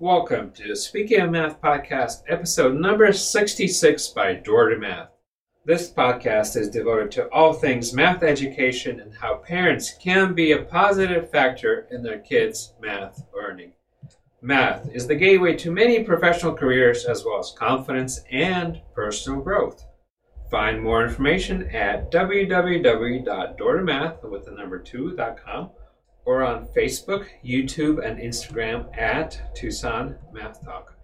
Welcome to Speaking of Math podcast, episode number 66 by Door to Math. This podcast is devoted to all things math education and how parents can be a positive factor in their kids' math learning. Math is the gateway to many professional careers as well as confidence and personal growth. Find more information at www.doortomath with the number 2.com or on Facebook, YouTube, and Instagram at Tucson Math Talk.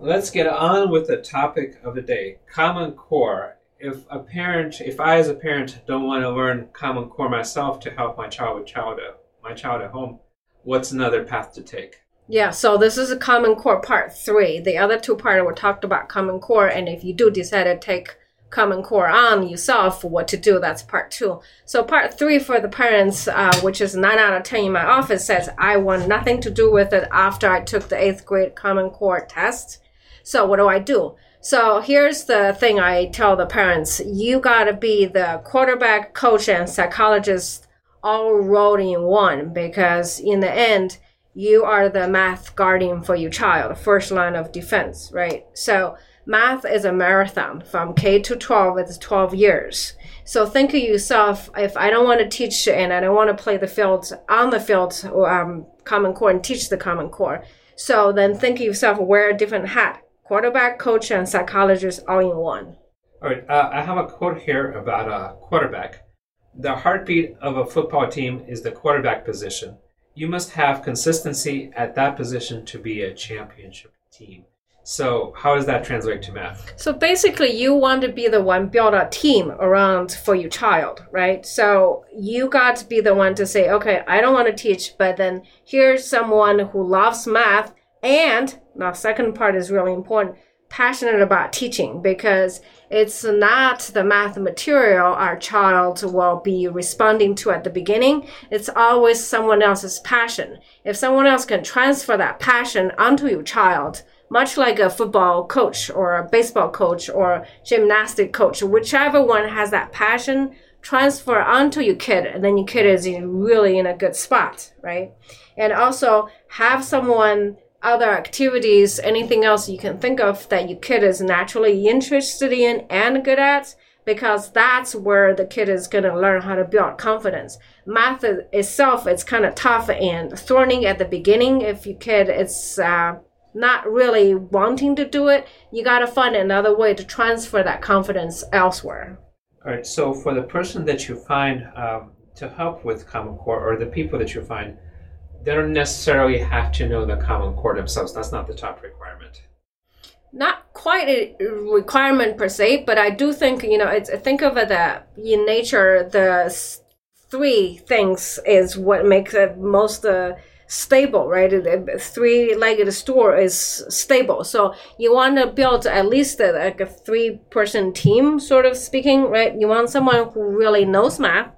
Let's get on with the topic of the day Common Core. If a parent, if I as a parent don't want to learn Common Core myself to help my child with child, my child at home, what's another path to take? Yeah, so this is a Common Core part three. The other two parts we talked about Common Core, and if you do decide to take Common Core on yourself what to do. That's part two. So part three for the parents, uh, which is nine out of ten in my office, says I want nothing to do with it after I took the eighth grade Common Core test. So what do I do? So here's the thing I tell the parents: you gotta be the quarterback, coach, and psychologist all rolled in one because in the end you are the math guardian for your child, first line of defense, right? So math is a marathon from K to 12, it's 12 years. So think of yourself, if I don't want to teach and I don't want to play the field on the field, um, Common Core and teach the Common Core. So then think of yourself, wear a different hat, quarterback, coach, and psychologist all in one. All right, uh, I have a quote here about a quarterback. The heartbeat of a football team is the quarterback position. You must have consistency at that position to be a championship team. So how does that translate to math? So basically, you want to be the one build a team around for your child, right? So you got to be the one to say, okay, I don't want to teach, but then here's someone who loves math, and the second part is really important, passionate about teaching because it's not the math material our child will be responding to at the beginning. It's always someone else's passion. If someone else can transfer that passion onto your child, much like a football coach or a baseball coach or gymnastic coach, whichever one has that passion, transfer onto your kid, and then your kid is really in a good spot, right? And also have someone other activities, anything else you can think of that your kid is naturally interested in and good at, because that's where the kid is going to learn how to build confidence. Math itself, it's kind of tough and thorny at the beginning. If your kid is uh, not really wanting to do it, you got to find another way to transfer that confidence elsewhere. All right. So for the person that you find um, to help with Common Core, or the people that you find, they don't necessarily have to know the Common Core themselves. That's not the top requirement. Not quite a requirement per se, but I do think you know. It's think of it that in nature, the three things is what makes it most. Uh, stable, right? Three-legged stool is stable. So you want to build at least a, like a three-person team, sort of speaking, right? You want someone who really knows math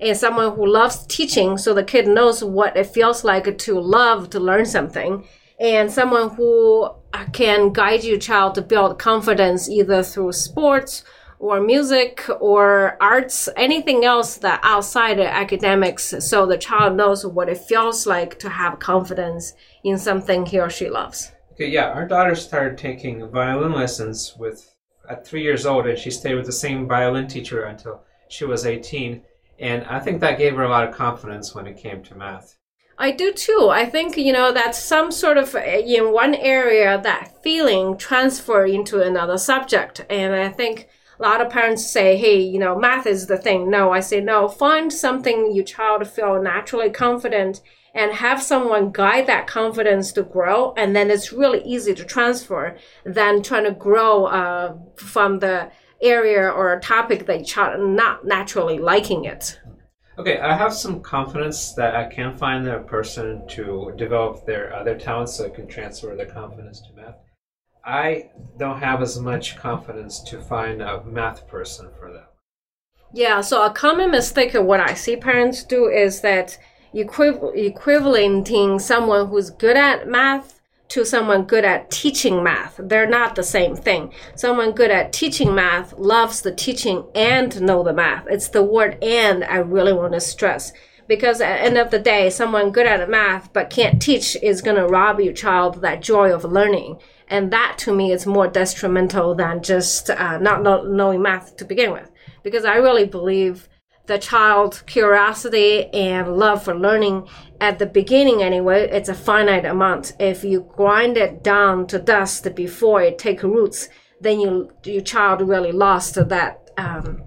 and someone who loves teaching so the kid knows what it feels like to love to learn something and someone who uh, can guide your child to build confidence either through sports or music or arts, anything else that outside of academics, so the child knows what it feels like to have confidence in something he or she loves. Okay, yeah, our daughter started taking violin lessons with at three years old, and she stayed with the same violin teacher until she was 18. And I think that gave her a lot of confidence when it came to math. I do too. I think, you know, that some sort of, eh, in one area, that feeling transfer into another subject. And I think a lot of parents say, hey, you know, math is the thing. No, I say, no, find something your child feel naturally confident and have someone guide that confidence to grow. And then it's really easy to transfer than trying to grow uh, from the area or topic that child not naturally liking it. Okay, I have some confidence that I can find a person to develop their other talents so I can transfer their confidence to math. I don't have as much confidence to find a math person for them. Yeah, so a common mistake of what I see parents do is that equiv- equivalating someone who's good at math to someone good at teaching math. They're not the same thing. Someone good at teaching math loves the teaching and know the math. It's the word and I really want to stress because at the end of the day, someone good at math but can't teach is going to rob your child that joy of learning. And that to me is more detrimental than just uh, not knowing math to begin with. Because I really believe the child's curiosity and love for learning at the beginning anyway, it's a finite amount. If you grind it down to dust before it take roots, then you, your child really lost that um,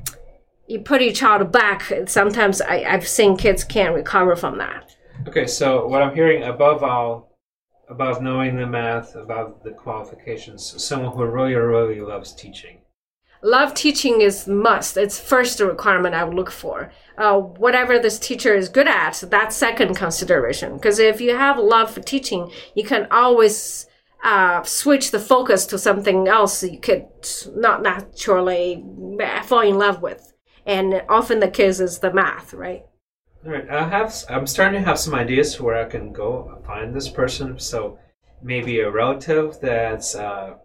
you put your child back. Sometimes I, I've seen kids can't recover from that. Okay, so what I'm hearing above all, above knowing the math, above the qualifications, someone who really, really loves teaching. Love teaching is must. It's first requirement I would look for. Uh, whatever this teacher is good at, that's second consideration. Because if you have love for teaching, you can always uh, switch the focus to something else you could not naturally fall in love with and often the case is the math, right? All right, I have. I'm starting to have some ideas where I can go find this person. So maybe a relative that's uh,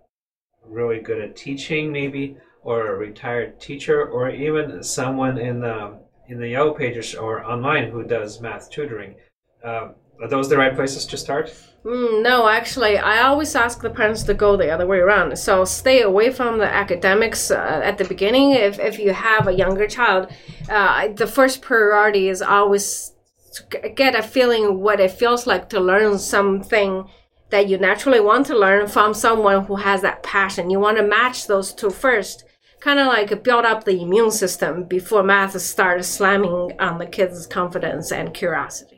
really good at teaching, maybe, or a retired teacher, or even someone in the in the Yellow Pages or online who does math tutoring. Uh, are those the right places to start? Mm, no, actually, I always ask the parents to go the other way around. So stay away from the academics uh, at the beginning. If, if you have a younger child, uh, the first priority is always to get a feeling what it feels like to learn something that you naturally want to learn from someone who has that passion. You want to match those two first, kind of like build up the immune system before math starts slamming on the kids' confidence and curiosity.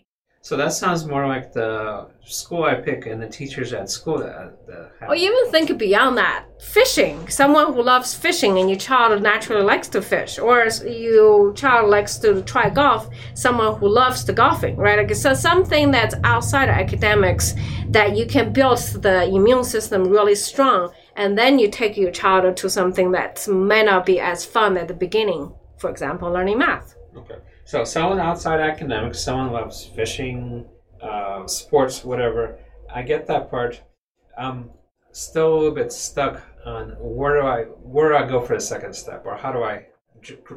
So that sounds more like the school I pick and the teachers at school that, that have. Or even think beyond that. Fishing. Someone who loves fishing and your child naturally likes to fish. Or your child likes to try golf. Someone who loves the golfing, right? Like, so something that's outside of academics that you can build the immune system really strong. And then you take your child to something that may not be as fun at the beginning. For example, learning math. Okay. So someone outside academics, someone loves fishing, uh, sports, whatever. I get that part. I'm still a little bit stuck on where do I where do I go for the second step, or how do I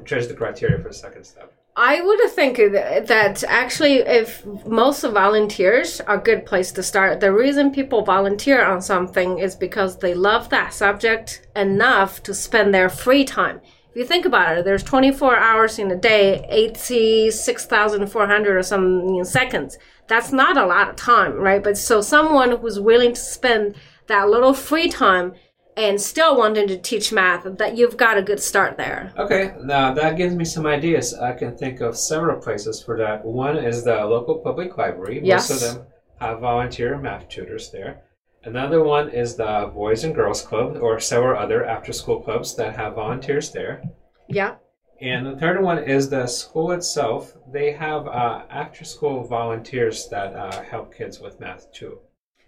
judge the criteria for the second step. I would think that actually, if most of volunteers are a good place to start. The reason people volunteer on something is because they love that subject enough to spend their free time if you think about it, there's 24 hours in a day, 86,400 or some seconds. That's not a lot of time, right? But so someone who's willing to spend that little free time and still wanting to teach math, that you've got a good start there. Okay, now that gives me some ideas. I can think of several places for that. One is the local public library. Yes. Most of them have volunteer math tutors there. Another one is the Boys and Girls Club, or several other after school clubs that have volunteers there. Yeah. And the third one is the school itself. They have uh, after school volunteers that uh, help kids with math too.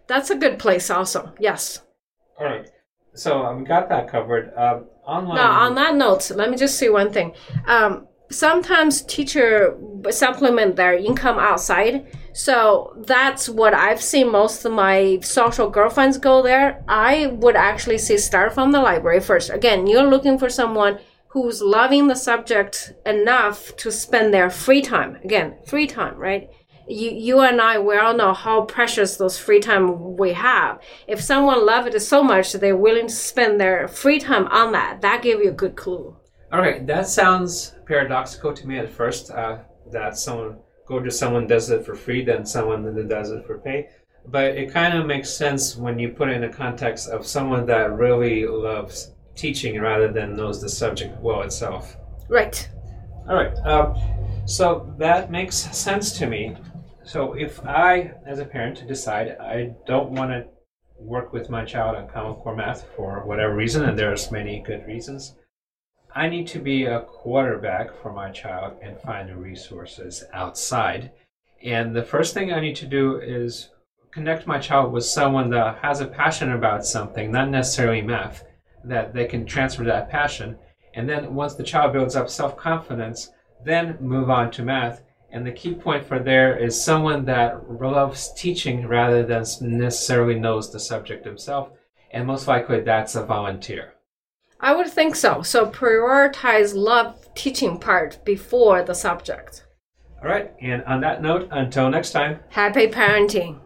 That's a good place, also. Yes. All right. So um, we got that covered. Uh, online. Now, on that note, let me just say one thing. Um, sometimes teacher supplement their income outside so that's what I've seen most of my social girlfriends go there. I would actually say start from the library first. Again, you're looking for someone who's loving the subject enough to spend their free time. Again, free time, right? You, you and I, we all know how precious those free time we have. If someone loves it so much, they're willing to spend their free time on that. That gives you a good clue. All right, that sounds paradoxical to me at first. Uh, that someone go to someone does it for free then someone that does it for pay. But it kind of makes sense when you put it in the context of someone that really loves teaching rather than knows the subject well itself. Right. All right. Um, so that makes sense to me. So if I, as a parent, decide I don't want to work with my child on Common Core math for whatever reason, and there's many good reasons, I need to be a quarterback for my child and find the resources outside. And the first thing I need to do is connect my child with someone that has a passion about something, not necessarily math, that they can transfer that passion. And then once the child builds up self confidence, then move on to math. And the key point for there is someone that loves teaching rather than necessarily knows the subject himself. And most likely that's a volunteer. I would think so. So prioritize love teaching part before the subject. All right. And on that note, until next time. Happy parenting.